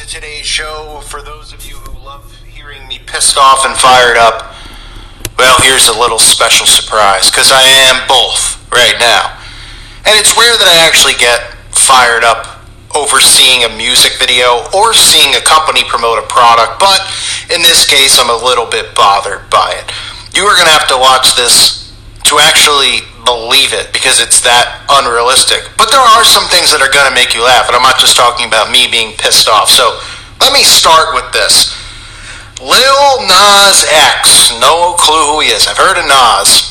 to today's show. For those of you who love hearing me pissed off and fired up, well, here's a little special surprise because I am both right now. And it's rare that I actually get fired up over seeing a music video or seeing a company promote a product, but in this case, I'm a little bit bothered by it. You are going to have to watch this to actually believe it because it's that unrealistic. But there are some things that are going to make you laugh, and I'm not just talking about me being pissed off. So let me start with this. Lil Nas X, no clue who he is. I've heard of Nas.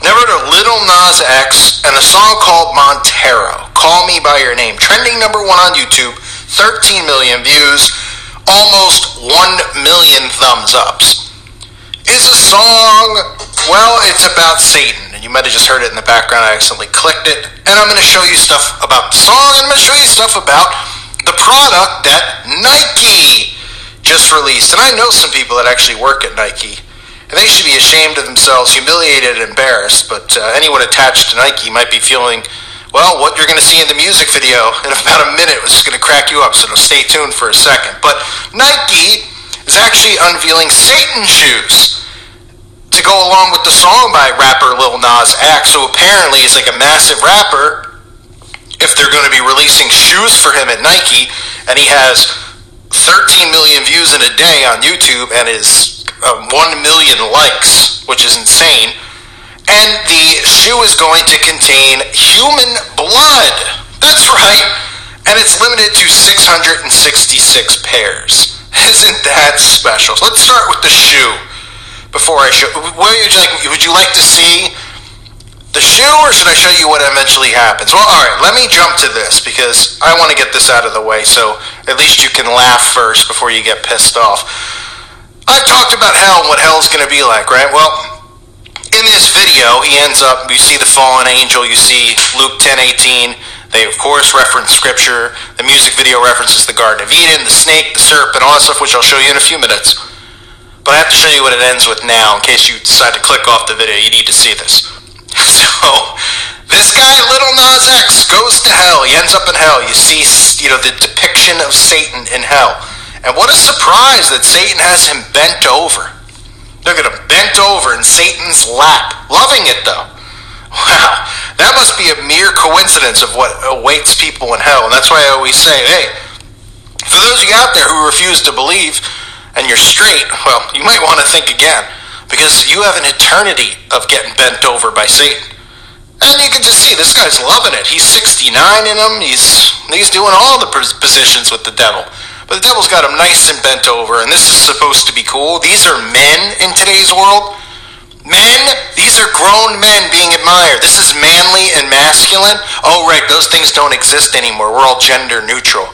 Never heard of Little Nas X and a song called Montero. Call Me By Your Name. Trending number one on YouTube, 13 million views, almost 1 million thumbs ups is a song, well, it's about Satan. And you might have just heard it in the background. I accidentally clicked it. And I'm going to show you stuff about the song. And I'm going to show you stuff about the product that Nike just released. And I know some people that actually work at Nike. And they should be ashamed of themselves, humiliated, and embarrassed. But uh, anyone attached to Nike might be feeling, well, what you're going to see in the music video in about a minute is going to crack you up. So stay tuned for a second. But Nike is actually unveiling Satan shoes to go along with the song by rapper Lil Nas X, who apparently is like a massive rapper. If they're going to be releasing shoes for him at Nike, and he has 13 million views in a day on YouTube and is uh, 1 million likes, which is insane. And the shoe is going to contain human blood. That's right. And it's limited to 666 pairs. Isn't that special? Let's start with the shoe before I show. What would you like? Would you like to see the shoe, or should I show you what eventually happens? Well, all right. Let me jump to this because I want to get this out of the way, so at least you can laugh first before you get pissed off. I've talked about hell and what hell's going to be like, right? Well, in this video, he ends up. You see the fallen angel. You see Luke ten eighteen. They, of course, reference scripture. The music video references the Garden of Eden, the snake, the serpent, all that stuff, which I'll show you in a few minutes. But I have to show you what it ends with now in case you decide to click off the video. You need to see this. So, this guy, Little Nas X, goes to hell. He ends up in hell. You see, you know, the depiction of Satan in hell. And what a surprise that Satan has him bent over. Look at him, bent over in Satan's lap. Loving it, though. Wow, that must be a mere coincidence of what awaits people in hell. And that's why I always say, hey, for those of you out there who refuse to believe and you're straight, well, you might want to think again because you have an eternity of getting bent over by Satan. And you can just see this guy's loving it. He's 69 in him. He's he's doing all the positions with the devil. But the devil's got him nice and bent over, and this is supposed to be cool. These are men in today's world. Men, these are grown men being admired. This is manly and masculine. Oh, right, those things don't exist anymore. We're all gender neutral.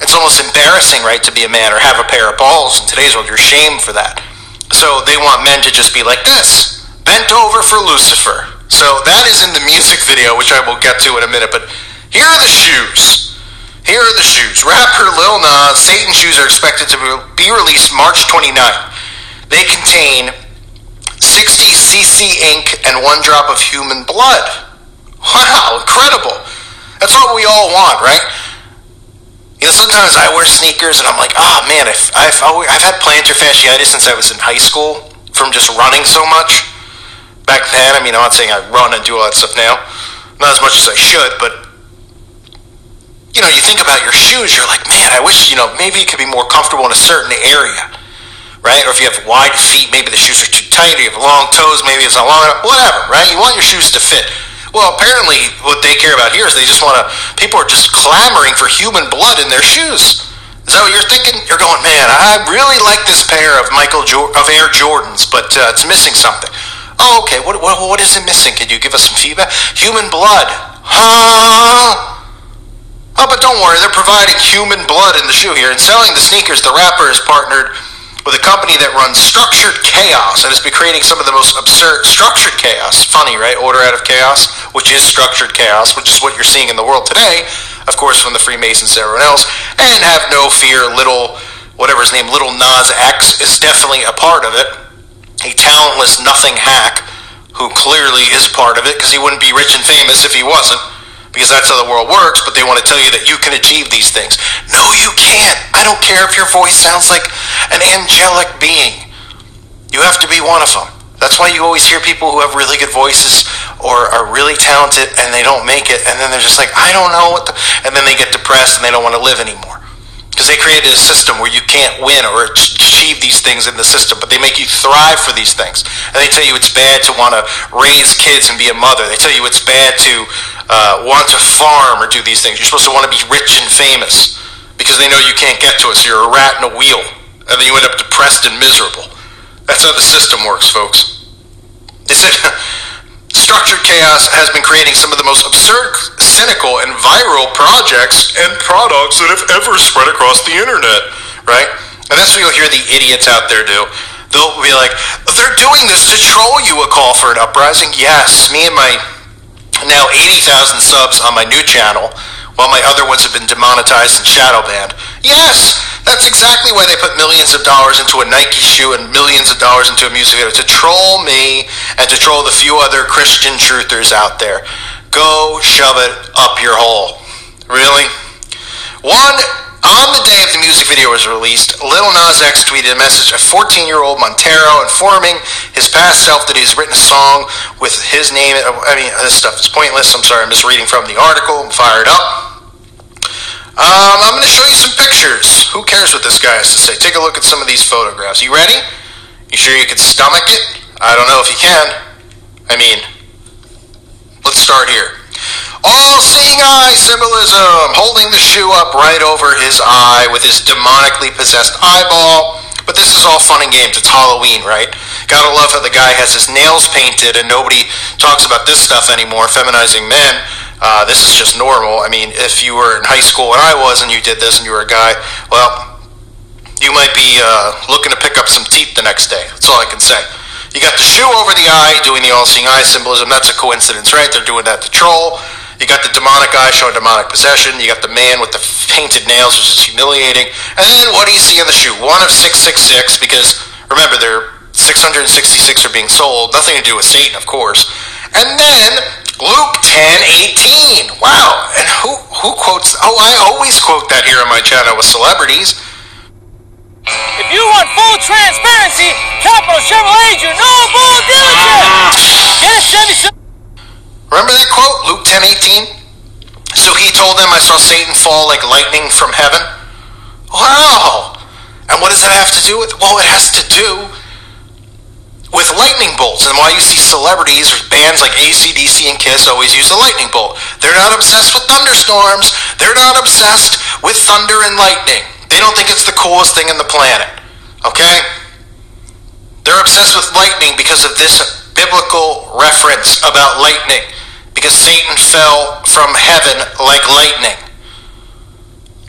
It's almost embarrassing, right, to be a man or have a pair of balls. In today's world, you're shamed for that. So they want men to just be like this, bent over for Lucifer. So that is in the music video, which I will get to in a minute. But here are the shoes. Here are the shoes. Rapper Lil Nas, Satan shoes are expected to be released March 29th. They contain 60 cc ink and one drop of human blood. Wow, incredible. That's what we all want, right? You know, sometimes I wear sneakers and I'm like, oh man, I've, I've, I've had plantar fasciitis since I was in high school from just running so much. Back then, I mean, I'm not saying I run and do all that stuff now. Not as much as I should, but you know, you think about your shoes, you're like, man, I wish, you know, maybe it could be more comfortable in a certain area right? Or if you have wide feet, maybe the shoes are too tight, or you have long toes, maybe it's not long enough, whatever, right? You want your shoes to fit. Well, apparently what they care about here is they just want to, people are just clamoring for human blood in their shoes. Is that what you're thinking? You're going, man, I really like this pair of Michael jo- of Air Jordans, but uh, it's missing something. Oh, okay. What, what, what is it missing? Can you give us some feedback? Human blood. Huh? Oh, but don't worry. They're providing human blood in the shoe here. And selling the sneakers, the rapper is partnered with a company that runs structured chaos and has been creating some of the most absurd structured chaos. Funny, right? Order out of chaos, which is structured chaos, which is what you're seeing in the world today, of course, from the Freemasons to everyone else. And have no fear, little, whatever his name, little Nas X is definitely a part of it. A talentless nothing hack who clearly is part of it because he wouldn't be rich and famous if he wasn't. Because that's how the world works, but they want to tell you that you can achieve these things. No, you can't. I don't care if your voice sounds like an angelic being. You have to be one of them. That's why you always hear people who have really good voices or are really talented and they don't make it, and then they're just like, I don't know what the, and then they get depressed and they don't want to live anymore. Because they created a system where you can't win or achieve these things in the system, but they make you thrive for these things. And they tell you it's bad to want to raise kids and be a mother. They tell you it's bad to uh, want to farm or do these things. You're supposed to want to be rich and famous because they know you can't get to it, so you're a rat in a wheel. And then you end up depressed and miserable. That's how the system works, folks. They said Structured chaos has been creating some of the most absurd, cynical, and viral projects and products that have ever spread across the internet, right? And that's what you'll hear the idiots out there do. They'll be like, they're doing this to troll you, a call for an uprising. Yes, me and my now 80,000 subs on my new channel, while my other ones have been demonetized and shadow banned. Yes, that's exactly why they put millions of dollars into a Nike shoe and millions of dollars into a music video to troll me and to troll the few other Christian truthers out there. Go shove it up your hole. Really? One on the day the music video was released, Lil Nas X tweeted a message of 14-year-old Montero informing his past self that he's written a song with his name. I mean, this stuff is pointless. I'm sorry, I'm just reading from the article. I'm fired up. Um, I'm going to show you some pictures. Who cares what this guy has to say? Take a look at some of these photographs. You ready? You sure you can stomach it? I don't know if you can. I mean, let's start here. All seeing eye symbolism, holding the shoe up right over his eye with his demonically possessed eyeball. But this is all fun and games. It's Halloween, right? Gotta love how the guy has his nails painted and nobody talks about this stuff anymore, feminizing men. Uh, this is just normal. I mean, if you were in high school when I was and you did this and you were a guy, well, you might be uh, looking to pick up some teeth the next day. That's all I can say. You got the shoe over the eye doing the all-seeing eye symbolism. That's a coincidence, right? They're doing that to troll. You got the demonic eye showing demonic possession. You got the man with the painted nails, which is humiliating. And then what do you see on the shoe? One of 666, because remember, there 666 are being sold. Nothing to do with Satan, of course. And then Luke 10, 18. Wow. And who, who quotes? Oh, I always quote that here on my channel with celebrities. If you want full transparency, Capital Chevrolet you no bull dealership. Ah. Get a Chevy. Remember that quote, Luke 10, 18? So he told them, I saw Satan fall like lightning from heaven. Wow. And what does that have to do with? Well, it has to do with lightning bolts and why you see celebrities or bands like ACDC and Kiss always use a lightning bolt. They're not obsessed with thunderstorms. They're not obsessed with thunder and lightning. They don't think it's the coolest thing in the planet. Okay? They're obsessed with lightning because of this biblical reference about lightning. Because Satan fell from heaven like lightning.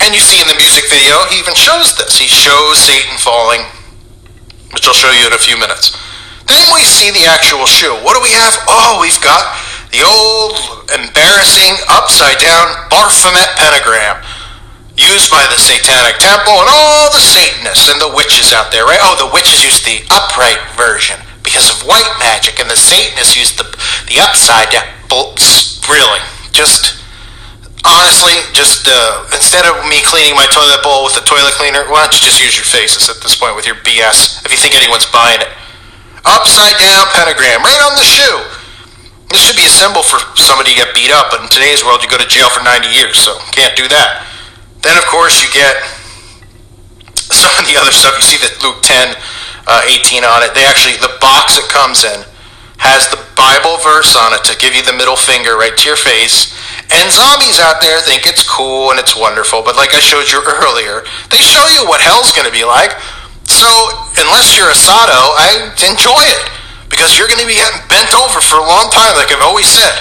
And you see in the music video, he even shows this. He shows Satan falling, which I'll show you in a few minutes. Then we see the actual shoe. What do we have? Oh, we've got the old, embarrassing, upside down Baphomet pentagram used by the Satanic Temple and all the Satanists and the witches out there, right? Oh, the witches used the upright version because of white magic, and the Satanists used the the upside down. Bolts, really, just honestly, just uh, instead of me cleaning my toilet bowl with a toilet cleaner, why don't you just use your faces at this point with your BS? If you think anyone's buying it upside down pentagram right on the shoe. This should be a symbol for somebody to get beat up, but in today's world, you go to jail for 90 years, so can't do that. Then, of course, you get some of the other stuff. You see that Luke 10, uh, 18 on it. They actually, the box it comes in has the Verse on it to give you the middle finger right to your face. And zombies out there think it's cool and it's wonderful, but like I showed you earlier, they show you what hell's going to be like. So, unless you're a Sato, I enjoy it because you're going to be getting bent over for a long time, like I've always said.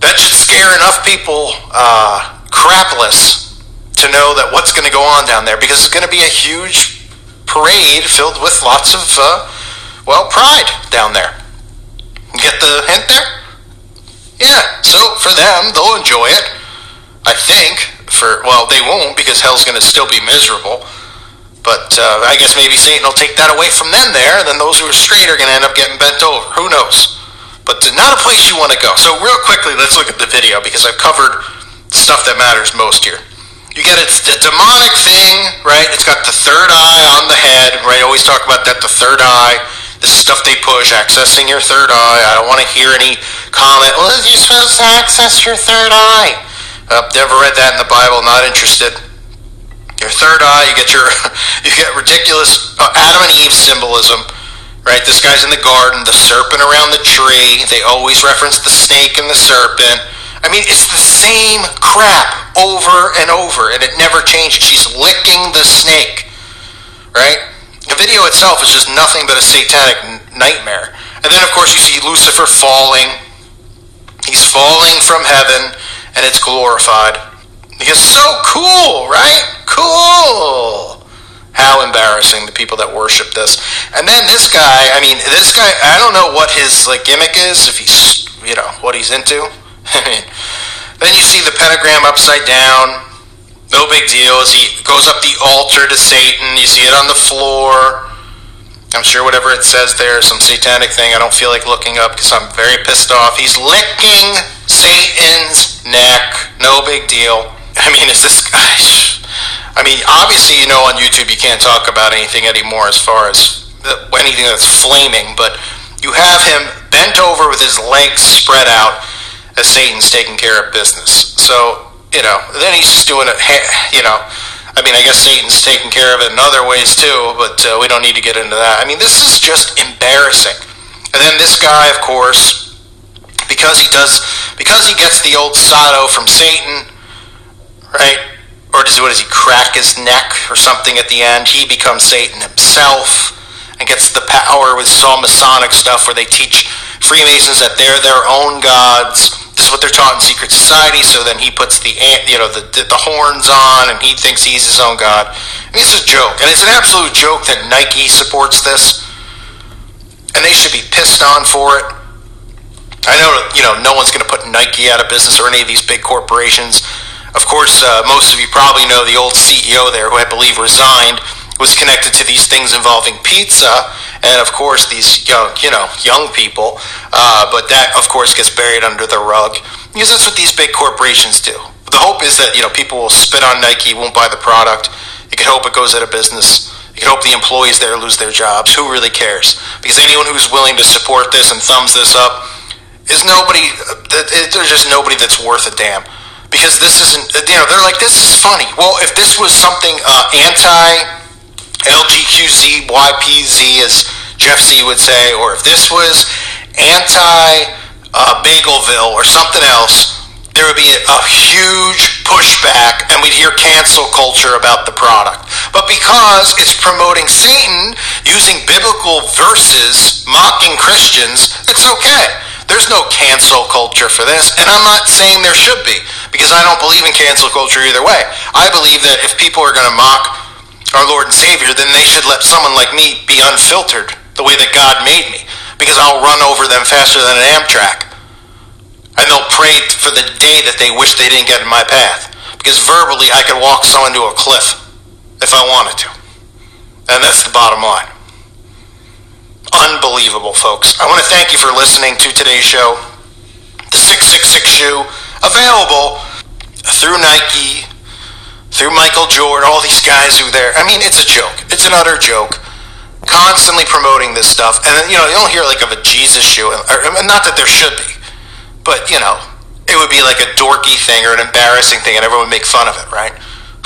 That should scare enough people uh, crapless to know that what's going to go on down there because it's going to be a huge parade filled with lots of, uh, well, pride down there. Get the hint there? Yeah, so for them, they'll enjoy it. I think. For Well, they won't because hell's going to still be miserable. But uh, I guess maybe Satan will take that away from them there, and then those who are straight are going to end up getting bent over. Who knows? but not a place you want to go. So real quickly, let's look at the video because I've covered stuff that matters most here. You get it's the demonic thing, right? It's got the third eye on the head, right? Always talk about that, the third eye. Is stuff they push, accessing your third eye. I don't want to hear any comment, well, you're supposed to access your third eye. Uh, never read that in the Bible, not interested. Your third eye, you get your, you get ridiculous uh, Adam and Eve symbolism, right? This guy's in the garden, the serpent around the tree. They always reference the snake and the serpent. I mean, it's the same crap over and over, and it never changes. She's licking the snake, right? The video itself is just nothing but a satanic nightmare. And then, of course, you see Lucifer falling. He's falling from heaven, and it's glorified. Because so cool, right? Cool. How embarrassing the people that worship this. And then this guy, I mean, this guy, I don't know what his like gimmick is, if he's, you know, what he's into. I mean, then you see the pentagram upside down. No big deal. As he goes up the altar to Satan, you see it on the floor. I'm sure whatever it says there is some satanic thing. I don't feel like looking up because I'm very pissed off. He's licking Satan's neck. No big deal. I mean, is this guy? I mean, obviously, you know, on YouTube you can't talk about anything anymore as far as anything that's flaming, but you have him bent over with his legs spread out as Satan's taking care of business. So, you know, then he's just doing it, you know. I mean, I guess Satan's taking care of it in other ways too, but uh, we don't need to get into that. I mean, this is just embarrassing. And then this guy, of course, because he does, because he gets the old Sado from Satan, right? Or does what does he crack his neck or something at the end? He becomes Satan himself and gets the power with some Masonic stuff where they teach Freemasons that they're their own gods this is what they're taught in secret society. So then he puts the you know the, the, the horns on, and he thinks he's his own god. I mean, it's a joke, and it's an absolute joke that Nike supports this, and they should be pissed on for it. I know you know no one's going to put Nike out of business or any of these big corporations. Of course, uh, most of you probably know the old CEO there, who I believe resigned, was connected to these things involving pizza and of course these young, you know, young people. Uh, but that, of course, gets buried under the rug because that's what these big corporations do. The hope is that you know people will spit on Nike, won't buy the product. You can hope it goes out of business. You can hope the employees there lose their jobs. Who really cares? Because anyone who's willing to support this and thumbs this up is nobody. There's just nobody that's worth a damn. Because this isn't, you know, they're like, this is funny. Well, if this was something uh, anti LGQZ, YPZ, as Jeff Z would say, or if this was anti uh, Bagelville or something else, there would be a, huge pushback and we'd hear cancel culture about the product. But because it's promoting Satan using biblical verses, mocking Christians, it's okay. There's no cancel culture for this, and I'm not saying there should be, because I don't believe in cancel culture either way. I believe that if people are going to mock our Lord and Savior, then they should let someone like me be unfiltered the way that God made me, because I'll run over them faster than an Amtrak. And they'll pray for the day that they wish they didn't get in my path. Because verbally, I could walk someone to a cliff if I wanted to. And that's the bottom line. Unbelievable, folks. I want to thank you for listening to today's show. The 666 shoe, available through Nike, through Michael Jordan, all these guys who there. I mean, it's a joke. It's an utter joke. Constantly promoting this stuff, and you know you don't hear like of a Jesus shoe, or, not that there should be, but you know it would be like a dorky thing or an embarrassing thing, and everyone would make fun of it, right?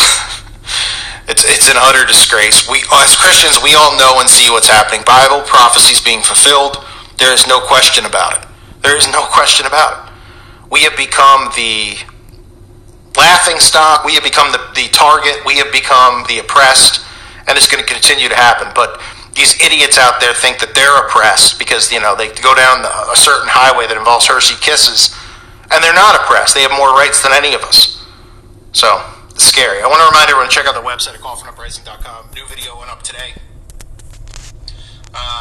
it's it's an utter disgrace. We as Christians, we all know and see what's happening. Bible prophecies being fulfilled. There is no question about it. There is no question about it. We have become the laughing stock. We have become the, the target. We have become the oppressed. And it's going to continue to happen. But these idiots out there think that they're oppressed because, you know, they go down a certain highway that involves Hershey Kisses. And they're not oppressed. They have more rights than any of us. So, it's scary. I want to remind everyone to check out the website at callforanuprising.com. New video went up today. Uh,